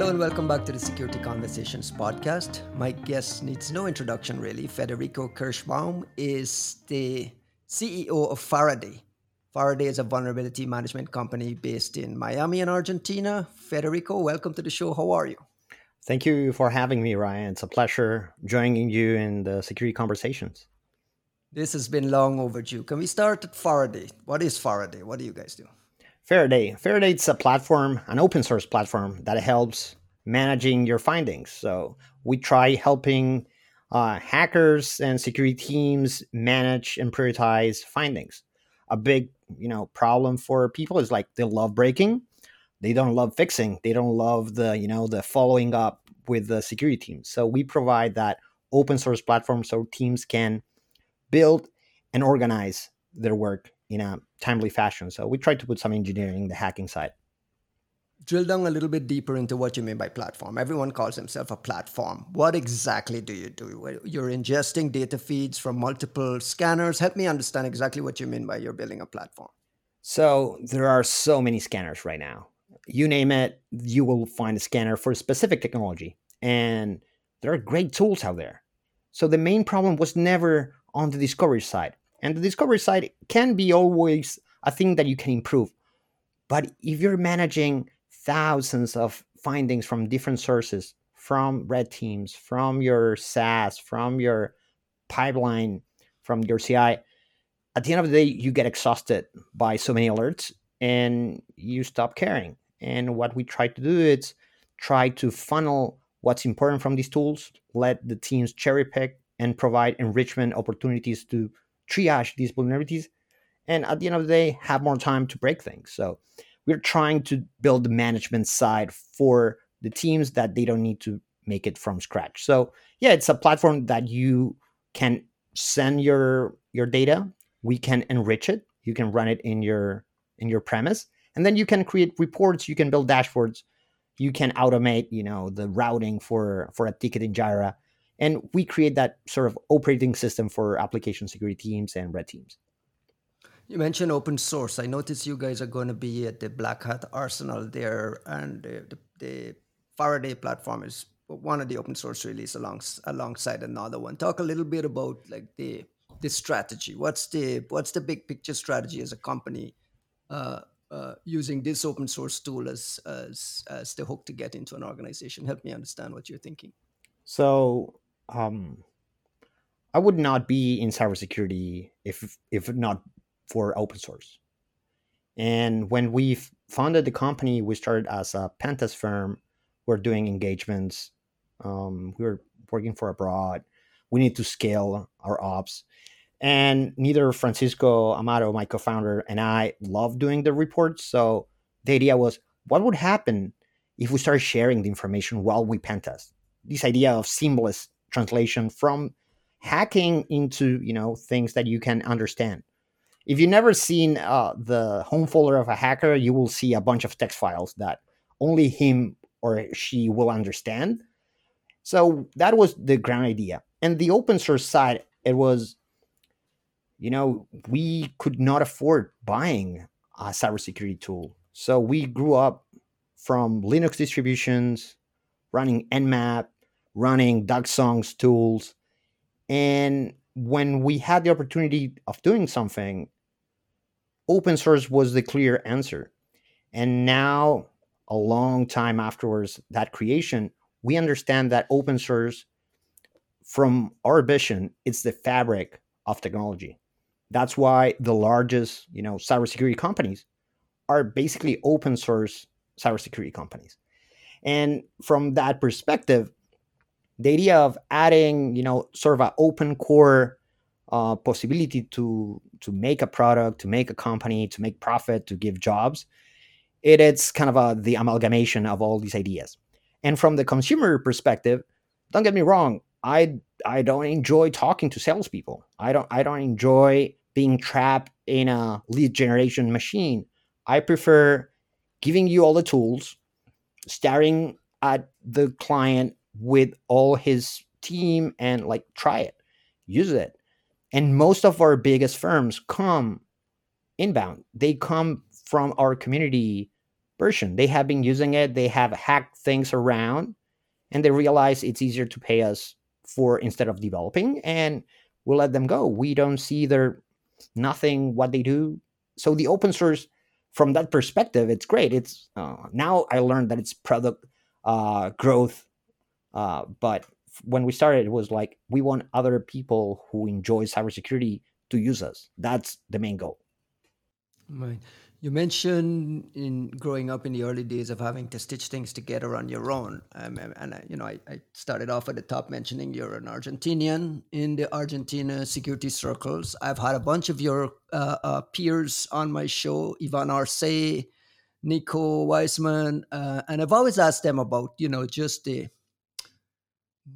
Hello and welcome back to the Security Conversations podcast. My guest needs no introduction, really. Federico Kirschbaum is the CEO of Faraday. Faraday is a vulnerability management company based in Miami in Argentina. Federico, welcome to the show. How are you? Thank you for having me, Ryan. It's a pleasure joining you in the security conversations. This has been long overdue. Can we start at Faraday? What is Faraday? What do you guys do? Faraday. Faraday is a platform, an open source platform that helps managing your findings. So we try helping uh, hackers and security teams manage and prioritize findings. A big, you know, problem for people is like they love breaking, they don't love fixing, they don't love the, you know, the following up with the security teams. So we provide that open source platform so teams can build and organize their work in a timely fashion. So we try to put some engineering the hacking side. Drill down a little bit deeper into what you mean by platform. Everyone calls himself a platform. What exactly do you do? You're ingesting data feeds from multiple scanners. Help me understand exactly what you mean by you're building a platform. So there are so many scanners right now. You name it, you will find a scanner for a specific technology. And there are great tools out there. So the main problem was never on the discovery side. And the discovery side can be always a thing that you can improve. But if you're managing thousands of findings from different sources, from red teams, from your SaaS, from your pipeline, from your CI, at the end of the day, you get exhausted by so many alerts and you stop caring. And what we try to do is try to funnel what's important from these tools, let the teams cherry pick and provide enrichment opportunities to triage these vulnerabilities, and at the end of the day, have more time to break things. So we're trying to build the management side for the teams that they don't need to make it from scratch. So yeah, it's a platform that you can send your your data. We can enrich it. You can run it in your in your premise, and then you can create reports. You can build dashboards. You can automate, you know, the routing for for a ticket in Jira and we create that sort of operating system for application security teams and red teams. You mentioned open source. I noticed you guys are going to be at the Black Hat Arsenal there, and the, the, the Faraday platform is one of the open source release along, alongside another one. Talk a little bit about like the the strategy. What's the what's the big picture strategy as a company uh, uh, using this open source tool as as as the hook to get into an organization? Help me understand what you're thinking. So um, I would not be in cybersecurity if if not for open source. And when we founded the company, we started as a pentest firm. We're doing engagements. Um, we were working for abroad. We need to scale our ops. And neither Francisco Amato, my co-founder, and I love doing the reports. So the idea was, what would happen if we started sharing the information while we pentest? This idea of seamless translation from hacking into you know things that you can understand. If you've never seen uh, the home folder of a hacker you will see a bunch of text files that only him or she will understand. So that was the ground idea. And the open source side it was you know we could not afford buying a cybersecurity tool. So we grew up from linux distributions running nmap running DocSongs tools. And when we had the opportunity of doing something, open source was the clear answer. And now, a long time afterwards, that creation, we understand that open source, from our vision, it's the fabric of technology. That's why the largest, you know, cybersecurity companies are basically open source cybersecurity companies. And from that perspective, the idea of adding, you know, sort of an open core uh, possibility to to make a product, to make a company, to make profit, to give jobs, it, it's kind of a, the amalgamation of all these ideas. And from the consumer perspective, don't get me wrong, I I don't enjoy talking to salespeople. I don't I don't enjoy being trapped in a lead generation machine. I prefer giving you all the tools, staring at the client with all his team and like try it, use it. And most of our biggest firms come inbound. They come from our community version. They have been using it, they have hacked things around, and they realize it's easier to pay us for instead of developing, and we'll let them go. We don't see their nothing what they do. So the open source, from that perspective, it's great. It's uh, now I learned that it's product uh, growth, uh, but when we started, it was like we want other people who enjoy cybersecurity to use us. That's the main goal. Right. You mentioned in growing up in the early days of having to stitch things together on your own, um, and, I, you know, I, I, started off at the top mentioning you're an Argentinian in the Argentina security circles. I've had a bunch of your uh, uh, peers on my show, Ivan Arce, Nico Waisman, uh, and I've always asked them about, you know, just the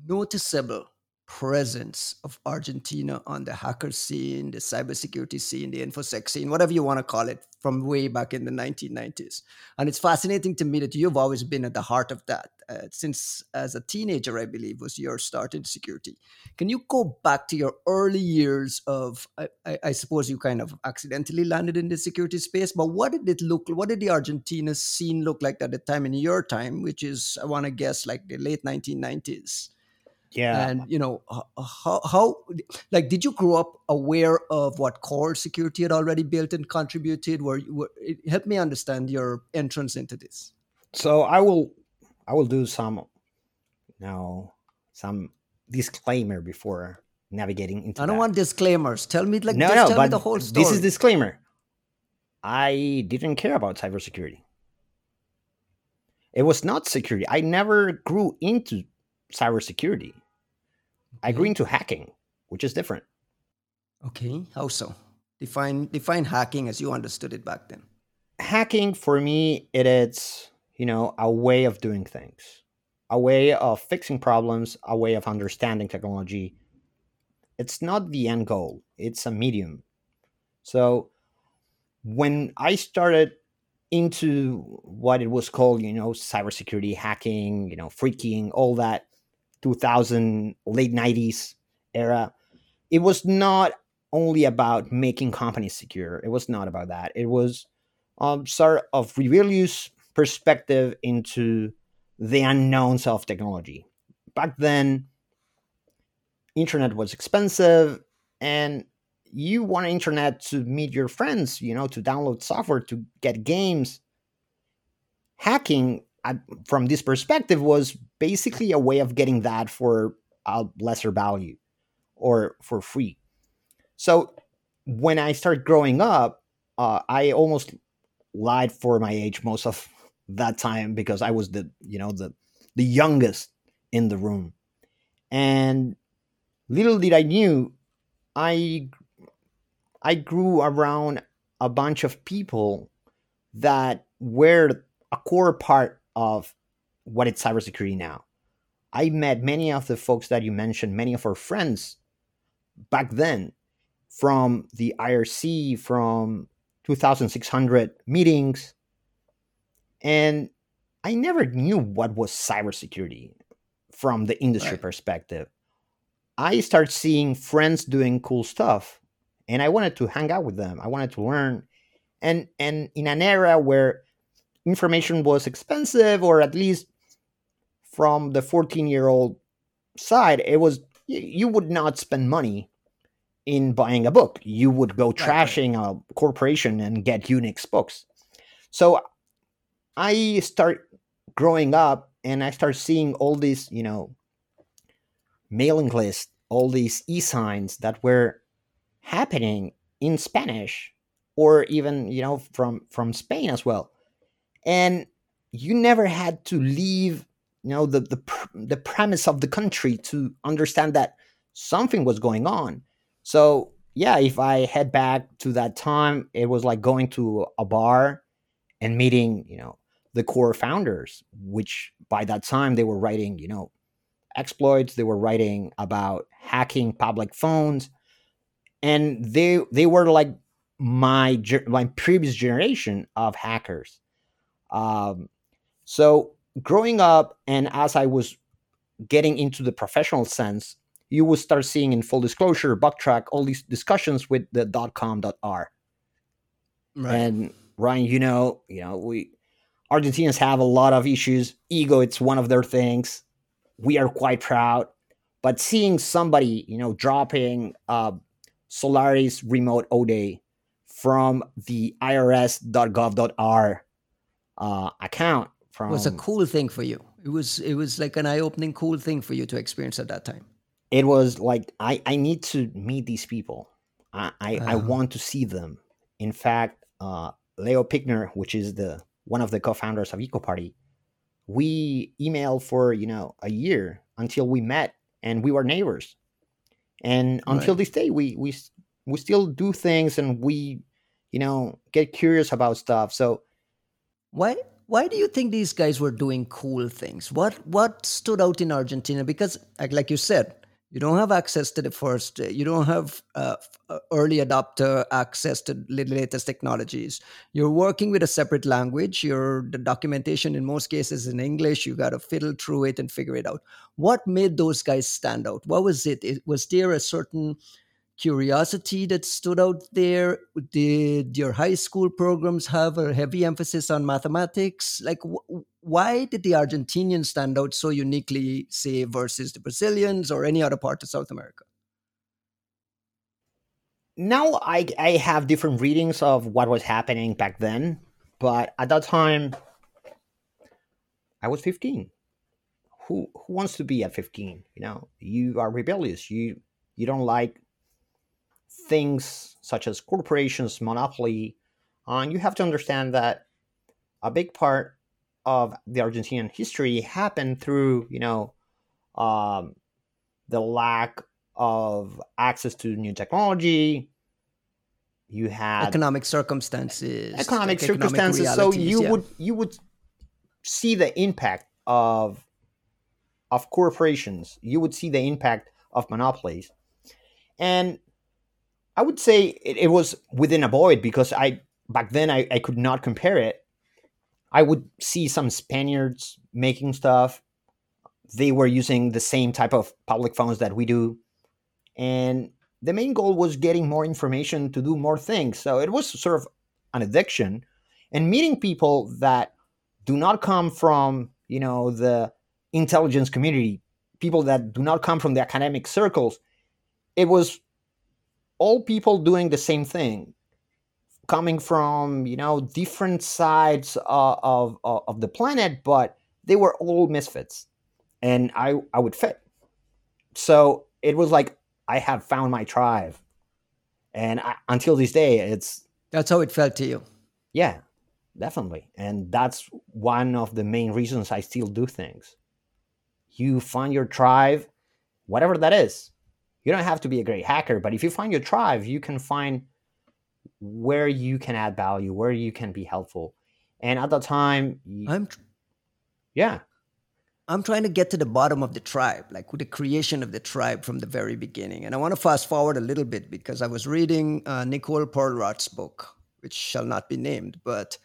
noticeable presence of Argentina on the hacker scene, the cybersecurity scene, the infosec scene, whatever you want to call it, from way back in the 1990s. And it's fascinating to me that you've always been at the heart of that. Uh, since as a teenager, I believe, was your start in security. Can you go back to your early years of, I, I, I suppose you kind of accidentally landed in the security space, but what did it look, what did the Argentina scene look like at the time in your time, which is, I want to guess, like the late 1990s? Yeah. And you know how, how like did you grow up aware of what core security had already built and contributed? Where, it help me understand your entrance into this. So i will i will do some now some disclaimer before navigating into i don't that. want disclaimers. Tell me like no just no tell but me the whole story this is disclaimer. I didn't care about cybersecurity. It was not security. I never grew into cybersecurity I grew into mm-hmm. hacking, which is different. Okay, how so? Define define hacking as you understood it back then. Hacking for me, it is you know a way of doing things, a way of fixing problems, a way of understanding technology. It's not the end goal; it's a medium. So when I started into what it was called, you know, cybersecurity hacking, you know, phreaking, all that 2000 late 90s era it was not only about making companies secure it was not about that. It was um, sort of rebellious perspective into the unknowns of technology back then internet was expensive and you want internet to meet your friends you know to download software to get games. Hacking from this perspective was basically a way of getting that for a lesser value or for free. So when I started growing up, uh, I almost lied for my age most of that time because I was the you know the the youngest in the room, and little did I knew, I I grew around a bunch of people that were a core part of what it's cybersecurity now. I met many of the folks that you mentioned, many of our friends back then from the IRC, from 2600 meetings. And I never knew what was cybersecurity from the industry right. perspective. I started seeing friends doing cool stuff and I wanted to hang out with them. I wanted to learn. And and in an era where information was expensive, or at least from the 14 year old side, it was you would not spend money in buying a book. You would go trashing a corporation and get Unix books. So I start growing up and I start seeing all these, you know, mailing lists, all these e-zines that were happening in Spanish or even, you know, from from Spain as well and you never had to leave you know the the the premise of the country to understand that something was going on. So yeah if i head back to that time it was like going to a bar and meeting you know the core founders which by that time they were writing you know exploits. They were writing about hacking public phones. And they they were like my my previous generation of hackers um, so growing up, and as I was getting into the professional sense, you would start seeing in full disclosure, Bugtraq, all these discussions with the .com.r. Right. And Ryan, you know, you know, we Argentinians have a lot of issues. Ego, it's one of their things. We are quite proud. But seeing somebody, you know, dropping uh, Solaris remote ODay from the irs.gov.r uh, account from it was a cool thing for you. It was it was like an eye-opening cool thing for you to experience at that time. It was like I, I need to meet these people. I, I, uh-huh. I want to see them. In fact, uh, Leo Pigñer, which is the one of the co-founders of Ekoparty, we emailed for you know a year until we met and we were neighbors. And until right. this day, we we we still do things and we you know get curious about stuff. So why why do you think these guys were doing cool things? What what stood out in Argentina? Because like you said, you don't have access to the first uh, you don't have uh, uh, early adopter access to the latest technologies. You're working with a separate language. Your the documentation in most cases in english. You got to fiddle through it and figure it out. What made those guys stand out? What was it, it was there a certain curiosity that stood out there? Did your high school programs have a heavy emphasis on mathematics? Like, wh- why did the Argentinians stand out so uniquely, say, versus the Brazilians or any other part of South America? Now I I have different readings of what was happening back then, but at that time I was 15. Who who wants to be at 15? You know, you are rebellious. You you don't like things such as corporations, monopoly, and you have to understand that a big part of the Argentinian history happened through, you know, um, the lack of access to new technology. You had economic circumstances, economic like circumstances. Economic so you yeah. would you would see the impact of of corporations. You would see the impact of monopolies, and I would say it, it, was within a void because I back then I, I could not compare it. I would see some Spaniards making stuff. They were using the same type of public phones that we do. And the main goal was getting more information to do more things. So it was sort of an addiction. And meeting people that do not come from, you know, the intelligence community, people that do not come from the academic circles, it was all people doing the same thing coming from you know different sides uh, of, of of the planet but they were all misfits and i i would fit. So it was like i have found my tribe and I, until this day it's that's how it felt to you. Yeah definitely and that's one of the main reasons i still do things. You find your tribe whatever that is you don't have to be a great hacker, but if you find your tribe, you can find where you can add value, where you can be helpful. And at the time, I'm tr- yeah, I'm trying to get to the bottom of the tribe, like with the creation of the tribe from the very beginning. And I want to fast forward a little bit because I was reading uh, Nicole Perlroth's book, which shall not be named, but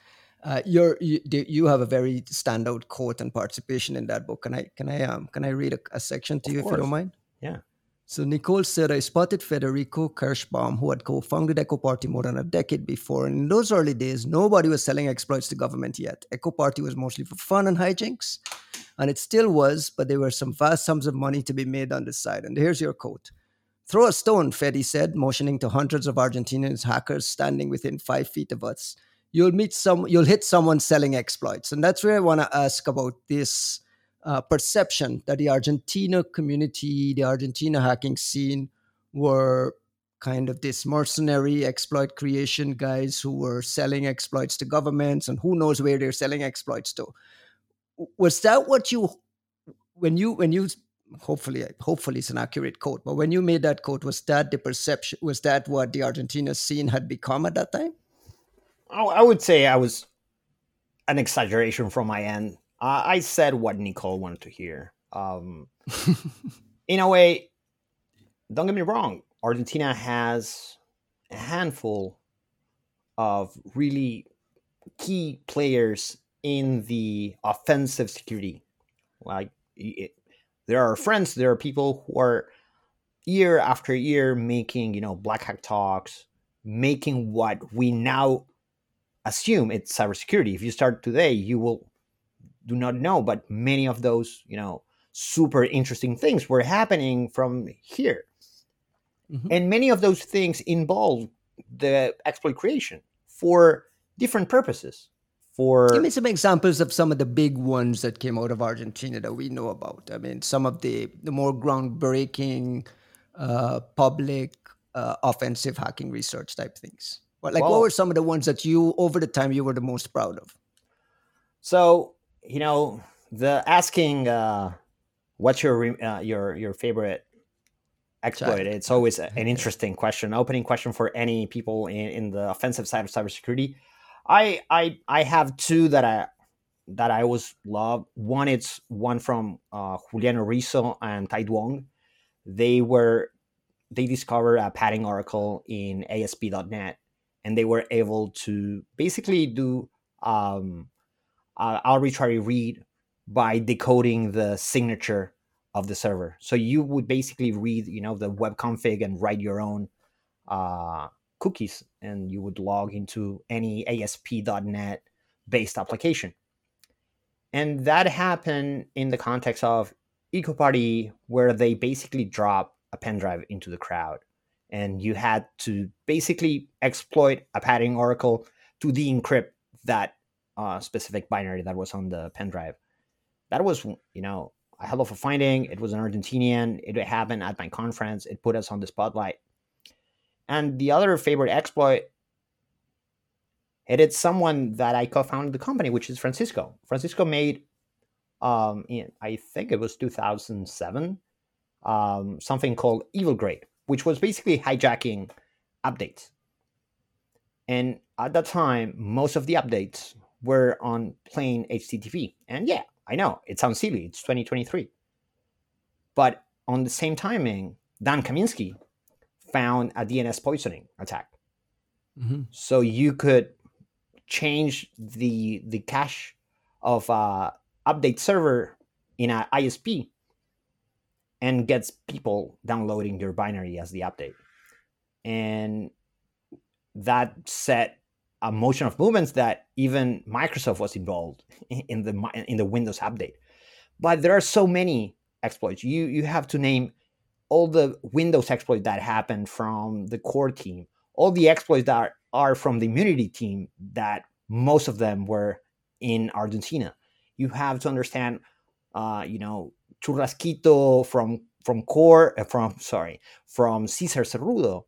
uh, you you have a very standout quote and participation in that book. Can I can I um can I read a, a section to of you course. if you don't mind? Yeah. So Nicole said, I spotted Federico Kirschbaum, who had co-founded Ekoparty more than a decade before. And in those early days, nobody was selling exploits to government yet. Ekoparty was mostly for fun and hijinks. And it still was, but there were some vast sums of money to be made on the side. And here's your quote. Throw a stone, Fede said, motioning to hundreds of Argentinian hackers standing within five feet of us. You'll meet some you'll hit someone selling exploits. And that's where I want to ask about this uh, perception that the Argentina community, the Argentina hacking scene, were kind of this mercenary exploit creation guys who were selling exploits to governments and who knows where they're selling exploits to. Was that what you when you when you hopefully hopefully it's an accurate quote, but when you made that quote, was that the perception was that what the Argentina scene had become at that time? I would say I was an exaggeration from my end. Uh, I said what Nicole wanted to hear. Um, in a way, don't get me wrong, Argentina has a handful of really key players in the offensive security. Like, it, there are friends, there are people who are year after year making, you know, Black Hat talks, making what we now assume it's cybersecurity. If you start today, you will do not know, but many of those, you know, super interesting things were happening from here. Mm-hmm. And many of those things involve the exploit creation for different purposes. For give me some examples of some of the big ones that came out of Argentina that we know about. I mean, some of the the more groundbreaking uh, public uh, offensive hacking research type things. What like well, what were some of the ones that you over the time you were the most proud of? So you know the asking uh, what's your uh, your your favorite exploit? It's always an interesting question, opening question for any people in, in the offensive side of cybersecurity. I I I have two that I that I always love. One it's one from uh, Juliano Rizzo and Thai Duong. They were they discovered a padding oracle in ASP.NET, and they were able to basically do um, uh, arbitrary read by decoding the signature of the server. So you would basically read, you know, the web config and write your own uh, cookies, and you would log into any ASP.NET based application. And that happened in the context of Ekoparty, where they basically drop a pen drive into the crowd, and you had to basically exploit a padding oracle to de-encrypt that uh, specific binary that was on the pen drive. That was, you know, a hell of a finding. It was an Argentinian. It happened at my conference. It put us on the spotlight. And the other favorite exploit, it is someone that I co-founded the company, which is Francisco. Francisco made, um, in, I think it was 2007, um, something called Evilgrade, which was basically hijacking updates. And at that time, most of the updates were on plain HTTP. And yeah, I know it sounds silly. It's 2023. But on the same timing, Dan Kaminsky found a DNS poisoning attack. Mm-hmm. So you could change the the cache of a update server in an ISP and gets people downloading your binary as the update. And that set a motion of movements that even Microsoft was involved in the in the Windows update. But there are so many exploits. You you have to name all the Windows exploits that happened from the core team, all the exploits that are, are from the immunity team that most of them were in Argentina. You have to understand, uh, you know, Churrasquito from from core uh, from sorry from Cesar Cerrudo,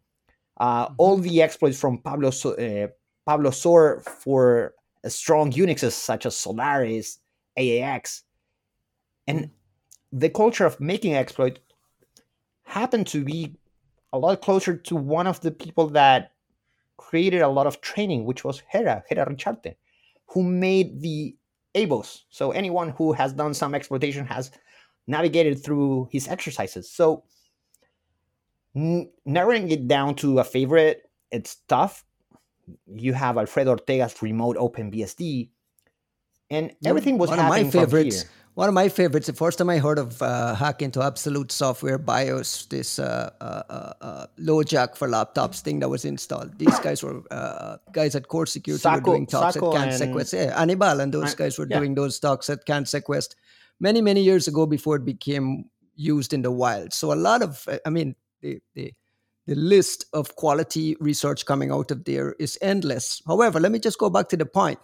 uh, mm-hmm. all the exploits from Pablo uh, Pablo Sor for strong Unixes such as Solaris, AIX. And the culture of making exploit happened to be a lot closer to one of the people that created a lot of training, which was Gera, Gera Richarte, who made the ABOS. So anyone who has done some exploitation has navigated through his exercises. So narrowing it down to a favorite, it's tough you have Alfredo Ortega's remote OpenBSD, and everything was one happening of my favorites. One of my favorites. The first time I heard of uh, hack into Absolute Software BIOS, this uh, uh, uh, uh LoJack for laptops thing that was installed. These guys were uh, guys at Core Security Sacco, were doing talks Sacco at CanSecWest. Yeah, Anibal and those guys were yeah. doing those talks at CanSecWest many many years ago before it became used in the wild. So a lot of, I mean, the the the list of quality research coming out of there is endless. However, let me just go back to the point.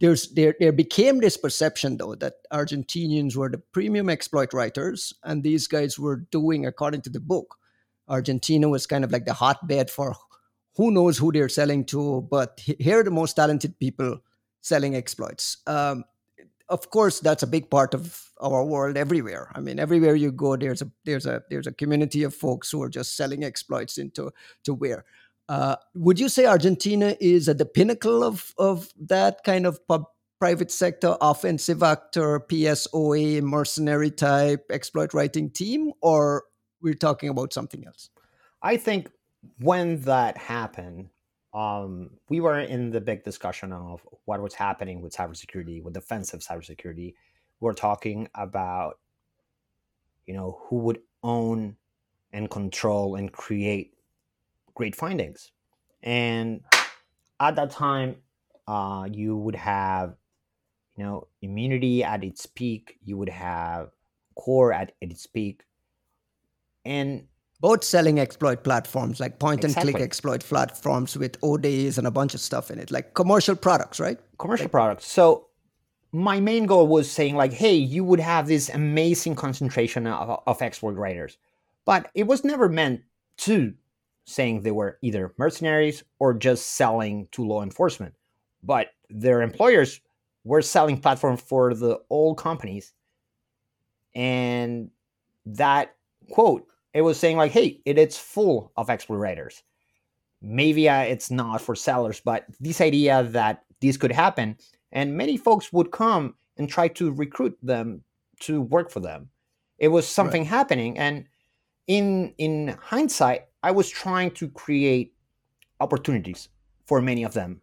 There's there there became this perception though that Argentinians were the premium exploit writers, and these guys were doing according to the book. Argentina was kind of like the hotbed for who knows who they're selling to, but here are the most talented people selling exploits. Um, of course that's a big part of our world everywhere. I mean everywhere you go there's a there's a there's a community of folks who are just selling exploits into to where uh, would you say argentina is at the pinnacle of of that kind of pub, private sector offensive actor psoa mercenary type exploit writing team or we're talking about something else? I think when that happened um, we were in the big discussion of what was happening with cybersecurity, with defensive cybersecurity. We're talking about, you know, who would own and control and create great findings. And at that time, uh, you would have you know immunity at its peak you would have core at, its peak and both selling exploit platforms like point and Exactly. click exploit platforms with ODs and a bunch of stuff in it, like commercial products, right? commercial products. So my main goal was saying like, hey, you would have this amazing concentration of, of exploit writers, but it was never meant to saying they were either mercenaries or just selling to law enforcement. But their employers were selling platform for the old companies, and that quote it was saying like, hey, it, it's full of explorators. maybe uh, it's not for sellers, but this idea that this could happen, and many folks would come and try to recruit them to work for them. It was something happening, and in in hindsight, I was trying to create opportunities for many of them.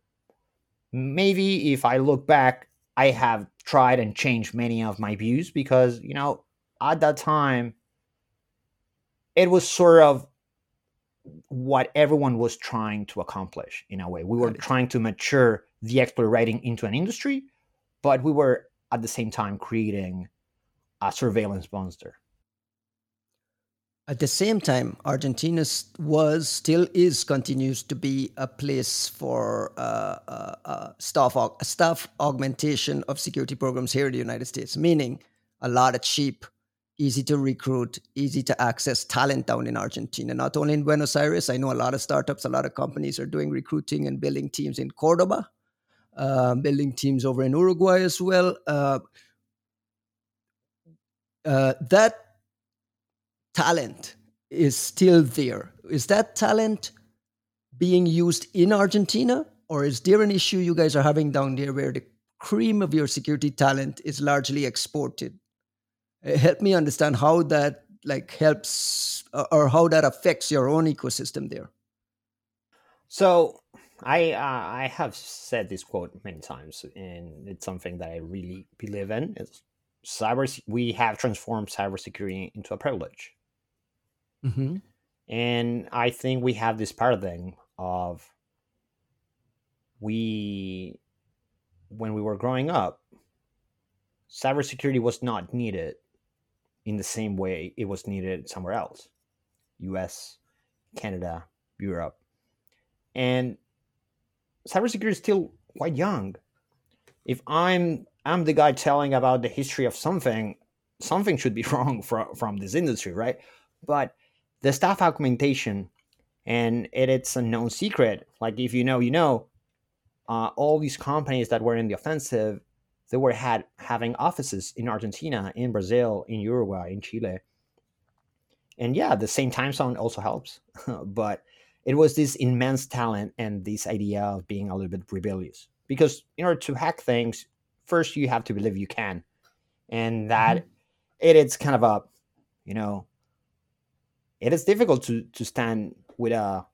Maybe if I look back, I have tried and changed many of my views because you know at that time it was sort of what everyone was trying to accomplish in a way. We were trying to mature the exploit writing into an industry, but we were at the same time creating a surveillance monster. At the same time, Argentina was, still is, continues to be a place for uh, uh, uh, staff, staff augmentation of security programs here in the United States, meaning a lot of cheap, easy to recruit, easy to access talent down in Argentina. Not only in Buenos Aires, I know a lot of startups, a lot of companies are doing recruiting and building teams in Cordoba, uh, building teams over in Uruguay as well. Uh, uh, that talent is still there. Is that talent being used in Argentina, or is there an issue you guys are having down there where the cream of your security talent is largely exported? Uh, Help me understand how that like helps or- or how that affects your own ecosystem there. So I uh, I have said this quote many times, and it's something that I really believe in. It's cyber. We have transformed cybersecurity into a privilege. Mm-hmm. And I think we have this paradigm of we, when we were growing up, cybersecurity was not needed in the same way it was needed somewhere else US, Canada, Europe. And cybersecurity is still quite young. If I'm I'm the guy telling about the history of something, something should be wrong from, from this industry, right? But the staff augmentation and it, it's a known secret like if you know you know uh, all these companies that were in the offensive they were had having offices in argentina in brazil in uruguay in chile. And yeah the same time zone also helps. But it was this immense talent and this idea of being a little bit rebellious. Because in order to hack things first you have to believe you can. And that mm-hmm. it, it's kind of a you know it is difficult to to stand with a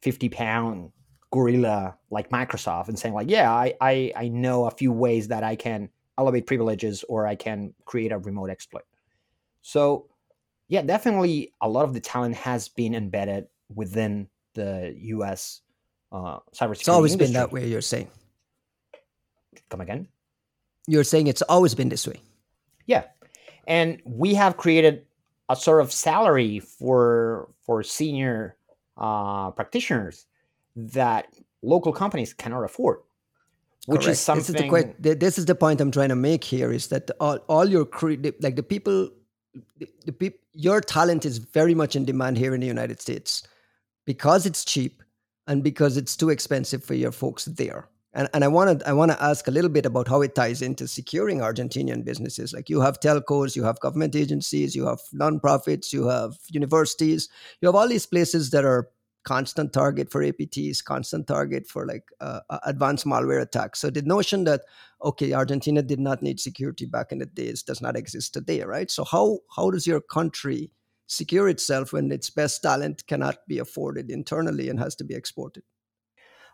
50 pound gorilla like microsoft and saying like yeah I, I i know a few ways that i can elevate privileges or i can create a remote exploit so yeah definitely a lot of the talent has been embedded within the us uh, cybersecurity It's always been that way. You're saying. come again You're saying it's always been this way. Yeah, and we have created a sort of salary for for senior uh, practitioners that local companies cannot afford, which is something. This is que- This is the point I'm trying to make here is that all, all your cre- like the people, the, the peop- your talent is very much in demand here in the United States because it's cheap and because it's too expensive for your folks there. And, and I want to I want to ask a little bit about how it ties into securing Argentinian businesses. Like you have telcos, you have government agencies, you have nonprofits, you have universities, you have all these places that are constant target for APTs, constant target for like uh, uh, advanced malware attacks. So the notion that okay, Argentina did not need security back in the days does not exist today, right? So how how does your country secure itself when its best talent cannot be afforded internally and has to be exported?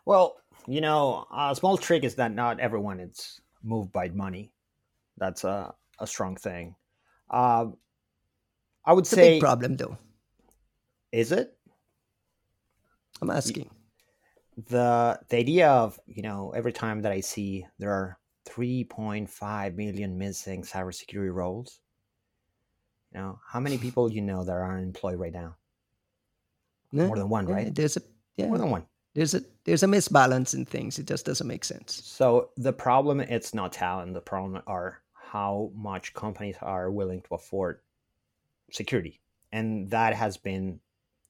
well, you know, a small trick is that not everyone is moved by money. That's a a strong thing. Uh, I would It's a say, big problem, though. is it? I'm asking. the the idea of you know every time that I see there are 3.5 million missing cybersecurity roles. You know how many people you know that are unemployed right now? Yeah, More than one, yeah, right? There's a yeah. More than one. There's a there's a misbalance in things. It just doesn't make sense. So the problem it's not talent. The problem are how much companies are willing to afford security, and that has been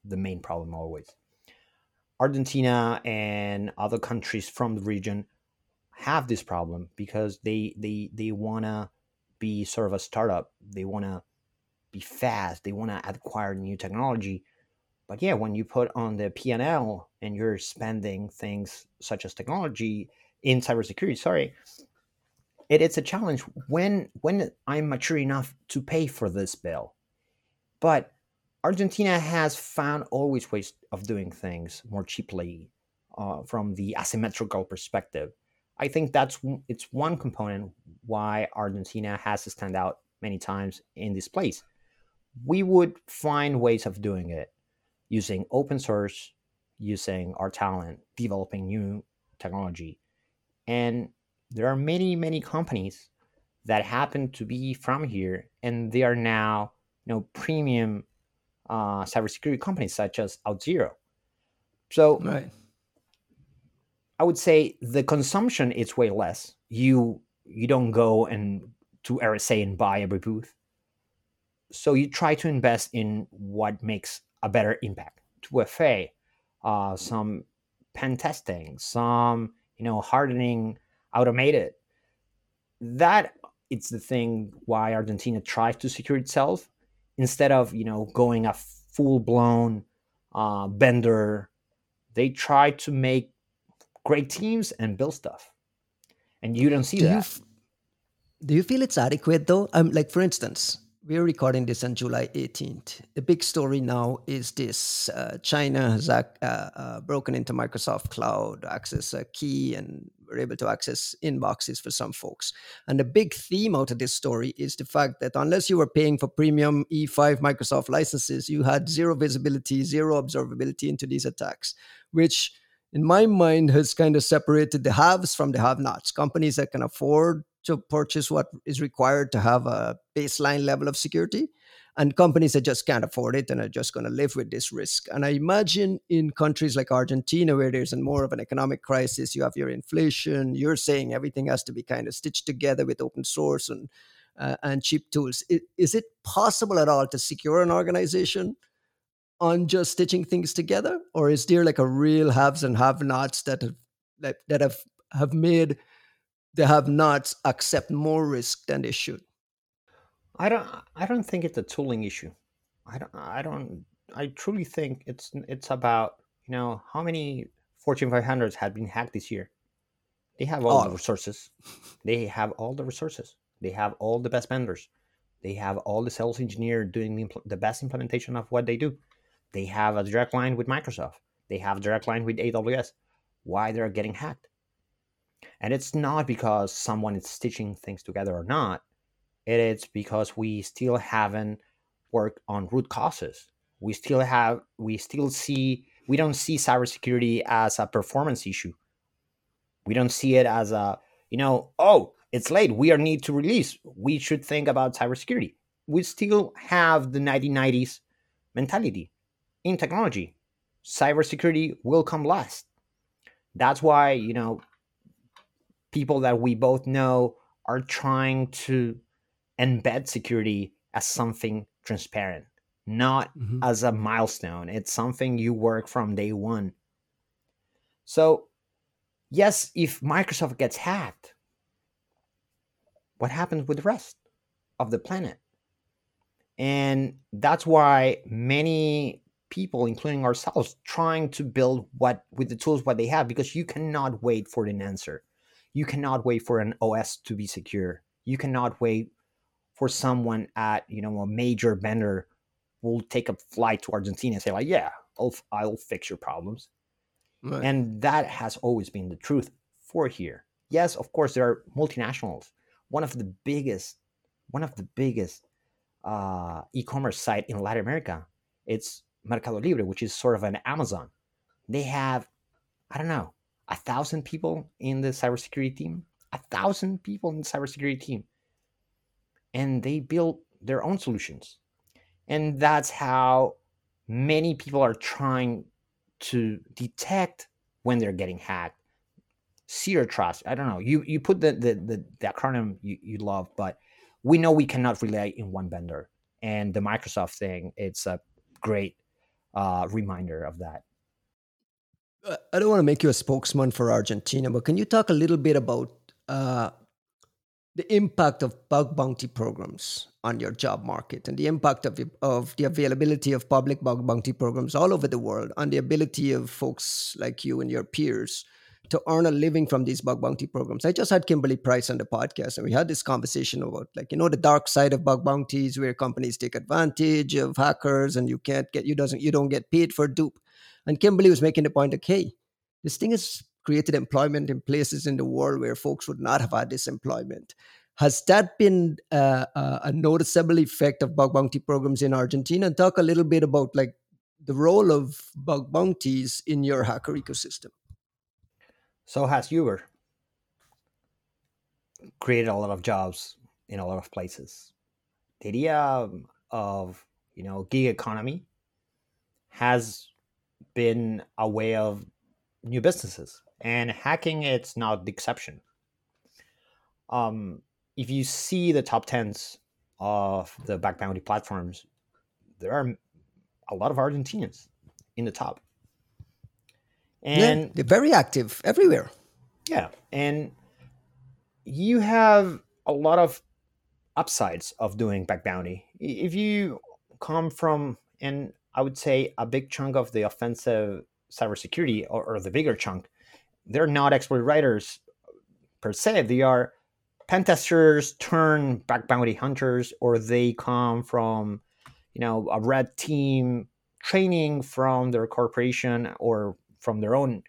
the main problem always. Argentina and other countries from the region have this problem because they they they want to be sort of a startup. They want to be fast. They want to acquire new technology. But yeah, when you put on the P&L and you're spending things such as technology in cybersecurity, sorry, it, it's a challenge when when I'm mature enough to pay for this bill. But Argentina has found always ways of doing things more cheaply uh, from the asymmetrical perspective. I think that's it's one component why Argentina has to stand out many times in this place. We would find ways of doing it using open source, using our talent, developing new technology, and there are many many companies that happen to be from here, and they are now you know premium uh, cybersecurity companies such as Auth0. So Right. I would say the consumption is way less. You you don't go and to RSA and buy every booth. So you try to invest in what makes a better impact. 2FA, uh, some pen testing, some you know hardening, automated. That it's the thing why Argentina tries to secure itself instead of you know going a full blown uh, vendor. They try to make great teams and build stuff, and you don't see Do you that. f- do you feel it's adequate though? Um, like for instance, we're recording this on July 18th. The big story now is this: uh, China has uh, uh, broken into Microsoft Cloud, access a key, and we're able to access inboxes for some folks. And the big theme out of this story is the fact that unless you were paying for premium E5 Microsoft licenses, you had zero visibility, zero observability into these attacks, which in my mind has kind of separated the haves from the have-nots. Companies that can afford to purchase what is required to have a baseline level of security, and companies that just can't afford it and are just going to live with this risk. And I imagine in countries like Argentina, where there's more of an economic crisis, you have your inflation. You're saying everything has to be kind of stitched together with open source and uh, and cheap tools. I- Is it possible at all to secure an organization on just stitching things together, or is there like a real haves and have-nots that have that have have made the have-nots accept more risk than they should? I don't. I don't think it's a tooling issue. I don't. I don't. I truly think it's it's about you know how many Fortune 500s have been hacked this year. They have all the Oh, resources. They have all the resources. They have all the best vendors. They have all the sales engineer doing the, impl- the best implementation of what they do. They have a direct line with Microsoft. They have a direct line with AWS. Why they're getting hacked? And it's not because someone is stitching things together or not. It is because we still haven't worked on root causes. We still have. We still see. We don't see cybersecurity as a performance issue. We don't see it as a, you know, oh, it's late. We are need to release. We should think about cybersecurity. We still have the 1990s mentality in technology. Cybersecurity will come last. That's why, you know, people that we both know are trying to embed security as something transparent, not mhm. as a milestone. It's something you work from day one. So, yes, if Microsoft gets hacked, what happens with the rest of the planet? And that's why many people, including ourselves, trying to build what with the tools what they have, because you cannot wait for an answer. You cannot wait for an OS to be secure. You cannot wait for someone at you know a major vendor will take a flight to Argentina and say like, yeah, I'll I'll fix your problems. Right. And that has always been the truth for here. Yes, of course, there are multinationals. One of the biggest, one of the biggest uh, e-commerce site in Latin America, it's Mercado Libre, which is sort of an Amazon. They have I don't know, a thousand people in the cybersecurity team, a thousand people in the cybersecurity team, and they built their own solutions. And that's how many people are trying to detect when they're getting hacked. Zero trust. I don't know. You you put the the, the, the acronym you, you love, but we know we cannot rely in one vendor. And the Microsoft thing, it's a great uh, reminder of that. Uh, I don't want to make you a spokesman for Argentina, but can you talk a little bit about uh, the impact of bug bounty programs on your job market and the impact of, of the availability of public bug bounty programs all over the world on the ability of folks like you and your peers to earn a living from these bug bounty programs. I just had Kymberlee Price on the podcast and we had this conversation about like, you know, the dark side of bug bounties where companies take advantage of hackers and you can't get you doesn't you don't get paid for dupe. And Kymberlee was making the point hey, this thing has created employment in places in the world where folks would not have had this employment. Has that been uh, a noticeable effect of bug bounty programs in Argentina? And talk a little bit about like the role of bug bounties in your hacker ecosystem. So has Uber created a lot of jobs in a lot of places. The idea of you know gig economy has been a way of new businesses and hacking it's not the exception. Um, if you see the top tens of the bug bounty platforms there are a lot of argentinians in the top. And yeah, they're very active everywhere. Yeah and you have a lot of upsides of doing bug bounty. If you come from and i would say a big chunk of the offensive cybersecurity or, or the bigger chunk they're not exploit writers per se. They are pen testers turn bug bounty hunters, or they come from, you know, a red team training from their corporation or from their own.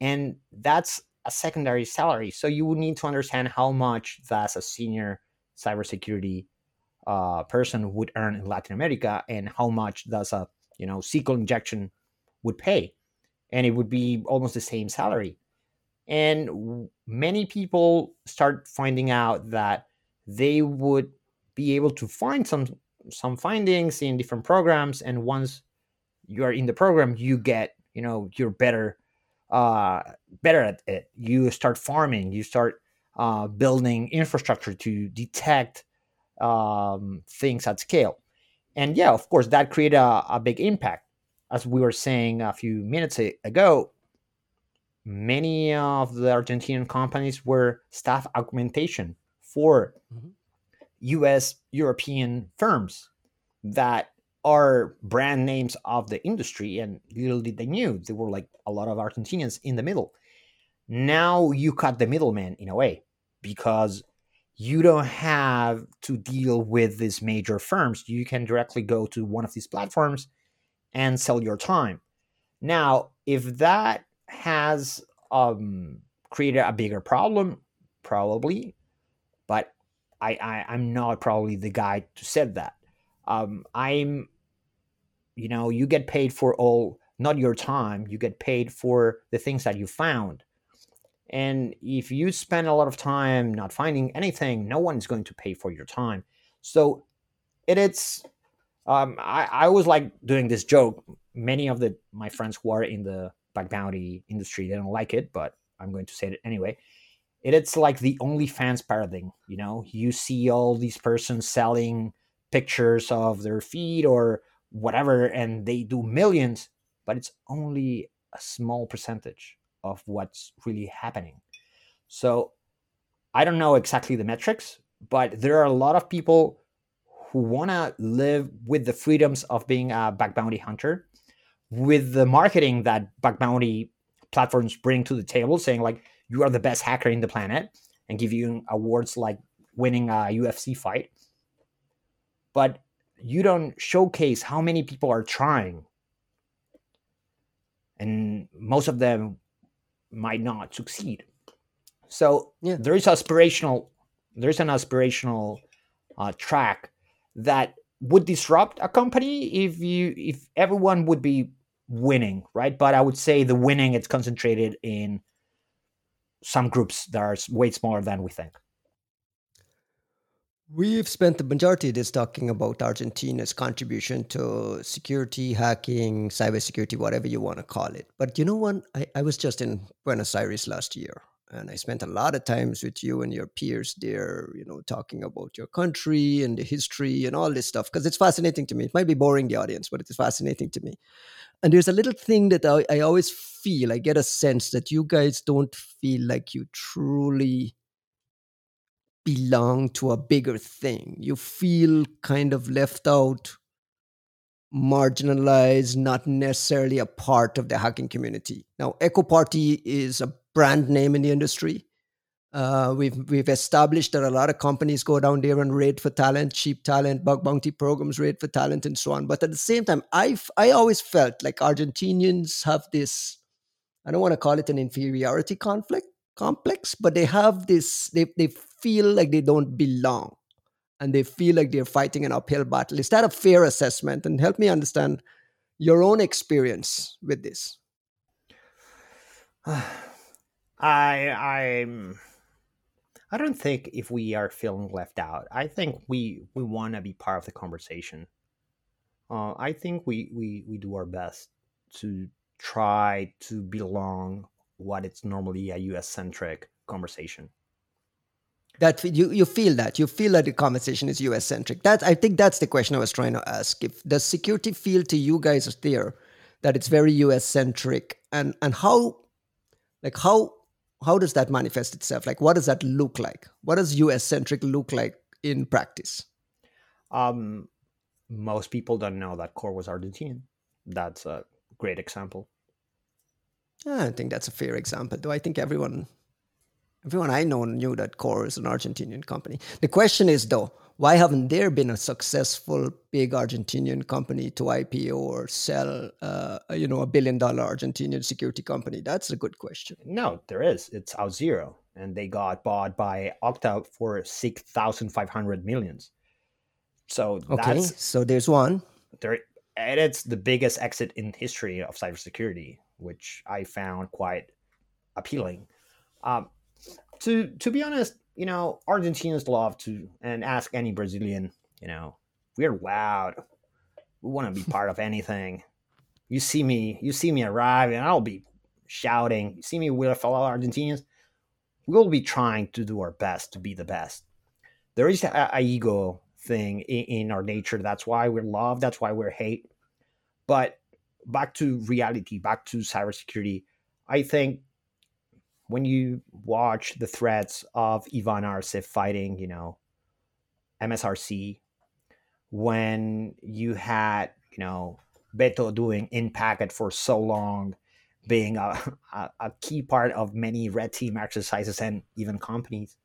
And that's a secondary salary. So you would need to understand how much that's a senior cybersecurity uh, person would earn in Latin America and how much does a, you know, SQL injection would pay. And it would be almost the same salary and many people start finding out that they would be able to find some some findings in different programs and once you are in the program you get you know you're better uh better at it you start farming you start uh, building infrastructure to detect um, things at scale and yeah of course that created a, a big impact as we were saying a few minutes ago many of the Argentinian companies were staff augmentation for mm-hmm. US European firms that are brand names of the industry and little did they knew there were like a lot of Argentinians in the middle. Now you cut the middleman in a way because you don't have to deal with these major firms. You can directly go to one of these platforms and sell your time. Now, if that has um, created a bigger problem, probably, but I, I I'm not probably the guy to say that. Um, I'm, you know, you get paid for all not your time. You get paid for the things that you found. And if you spend a lot of time not finding anything, no one's going to pay for your time. So it, it's um, I, I was like doing this joke. Many of the my friends who are in the bug bounty industry. They don't like it, but I'm going to say it anyway. It, it's like the OnlyFans paradigm. You know, you see all these persons selling pictures of their feet or whatever, and they do millions, but it's only a small percentage of what's really happening. So I don't know exactly the metrics, but there are a lot of people who want to live with the freedoms of being a bug bounty hunter with the marketing that bug bounty platforms bring to the table, saying like you are the best hacker in the planet, and give you awards like winning a UFC fight, but you don't showcase how many people are trying, and most of them might not succeed. So yeah. there is aspirational, there's an aspirational uh, track that would disrupt a company if you if everyone would be winning, right? But I would say the winning it's concentrated in some groups that are way smaller than we think. We've spent the majority of this talking about Argentina's contribution to security, hacking, cybersecurity, whatever you want to call it. But you know what? I, I was just in Buenos Aires last year and I spent a lot of times with you and your peers there, you know, talking about your country and the history and all this stuff because it's fascinating to me. It might be boring the audience, but it's fascinating to me. And there's a little thing that I, I always feel, I get a sense that you guys don't feel like you truly belong to a bigger thing. You feel kind of left out, marginalized, not necessarily a part of the hacking community. Now, Ekoparty is a brand name in the industry. Uh, we've we've established that a lot of companies go down there and raid for talent, cheap talent, bug bounty programs, raid for talent, and so on. But at the same time, I I always felt like Argentinians have this. I don't want to call it an inferiority conflict complex, but they have this. They they feel like they don't belong and they feel like they're fighting an uphill battle. Is that a fair assessment? And help me understand your own experience with this. I I'm I don't think if we are feeling left out. I think we we want to be part of the conversation. Uh, I think we, we we do our best to try to belong what it's normally a US centric conversation that you you feel that you feel that the conversation is US centric. That I think that's the question I was trying to ask. If the security feel to you guys there that it's very US centric, and and how like how how does that manifest itself? Like what does that look like? What does US centric look like in practice? Um, most people don't know that Core was Argentinian. That's a great example. I think that's a fair example. Do I think everyone Everyone I know knew that Core is an Argentinian company. The question is, though, why haven't there been a successful big Argentinian company to IPO or sell, uh, you know, a billion dollar Argentinian security company? That's a good question. No, there is. It's Auth0, and they got bought by Okta for six thousand five hundred millions. So okay, so there's one. There, and it's the biggest exit in history of cybersecurity, which I found quite appealing. Um, to to be honest, you know, Argentinians love to and ask any Brazilian, you know, we're loud. We want to be part of anything. You see me, you see me arrive, and I'll be shouting. You see me with a fellow Argentinians. We'll be trying to do our best to be the best. There is a, a ego thing in, in our nature. That's why we're loved. That's why we're hate. But back to reality, back to cybersecurity. I think when you watch the threats of Ivan Arce fighting, you know, MSRC, when you had, you know, Beto doing Impacket for so long, being a, a, a, key part of many red team exercises and even companies.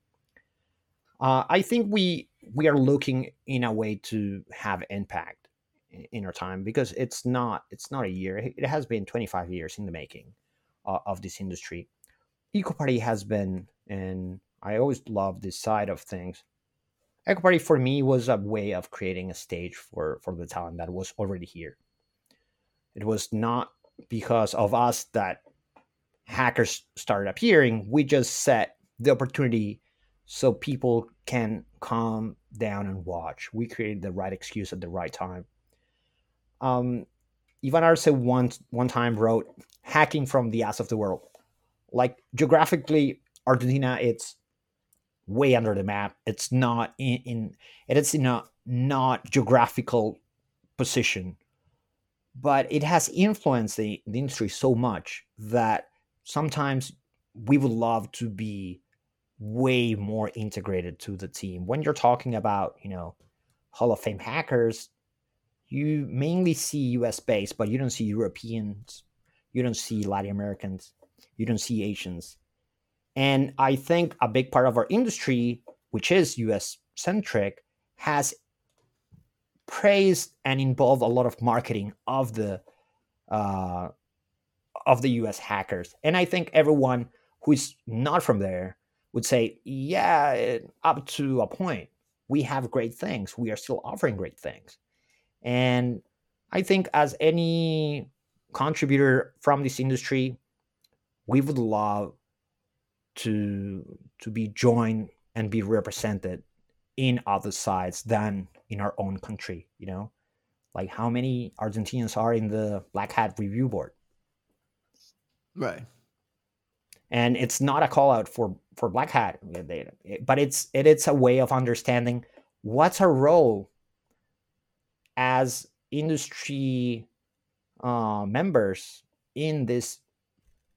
Uh, I think we we are looking in a way to have impact in our time because it's not it's not a year it has been 25 years in the making uh, of this industry Party has been, and I always love this side of things. Ekoparty for me was a way of creating a stage for for the talent that was already here. It was not because of us that hackers started appearing. We just set the opportunity so people can calm down and watch. We created the right excuse at the right time. Um, Ivan Arce one one time wrote, "Hacking from the ass of the world." Like geographically, Argentina, it's way under the map. It's not in, in it is in a not geographical position, but it has influenced the, the industry so much that sometimes we would love to be way more integrated to the team. When you're talking about, you know, Hall of Fame hackers, you mainly see US based, but you don't see Europeans, you don't see Latin Americans you don't see Asians. And I think a big part of our industry, which is US centric, has praised and involved a lot of marketing of the uh, of the US hackers. And I think everyone who is not from there would say, yeah, up to a point. We have great things. We are still offering great things. And I think as any contributor from this industry, we would love to to be joined and be represented in other sides than in our own country. You know, like how many Argentinians are in the Black Hat Review Board? Right. And it's not a call out for for Black Hat, but it's it, it's a way of understanding what's our role as industry uh, members in this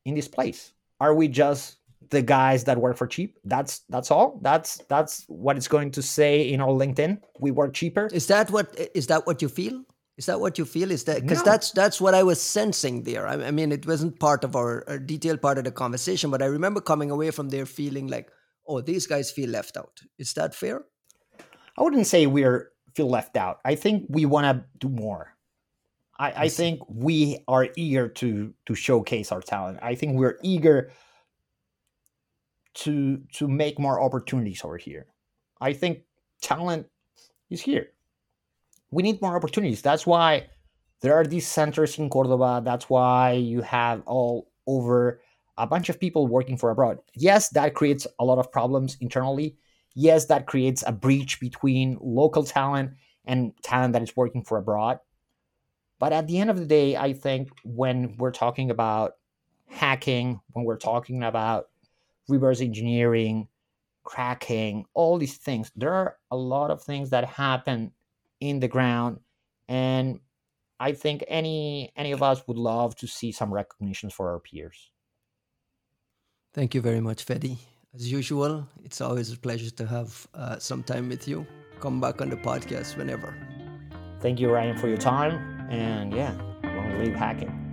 in this place. Are we just the guys that work for cheap? That's that's all. That's that's what it's going to say in our LinkedIn. We work cheaper. Is that what is that what you feel? Is that what you feel? Is that because no. that's that's what I was sensing there. I, I mean, it wasn't part of our, our detailed part of the conversation, but I remember coming away from there feeling like, oh, these guys feel left out. Is that fair? I wouldn't say we're feel left out. I think we want to do more. I, I think we are eager to to showcase our talent. I think we're eager to to make more opportunities over here. I think talent is here. We need more opportunities. That's why there are these centers in Cordoba. That's why you have all over a bunch of people working for abroad. Yes, that creates a lot of problems internally. Yes, that creates a breach between local talent and talent that is working for abroad. But at the end of the day, I think when we're talking about hacking, when we're talking about reverse engineering, cracking, all these things, there are a lot of things that happen in the ground. And I think any any of us would love to see some recognitions for our peers. Thank you very much, Fede. As usual, it's always a pleasure to have uh, some time with you. Come back on the podcast whenever. Thank you, Ryan, for your time. And yeah, long live hacking.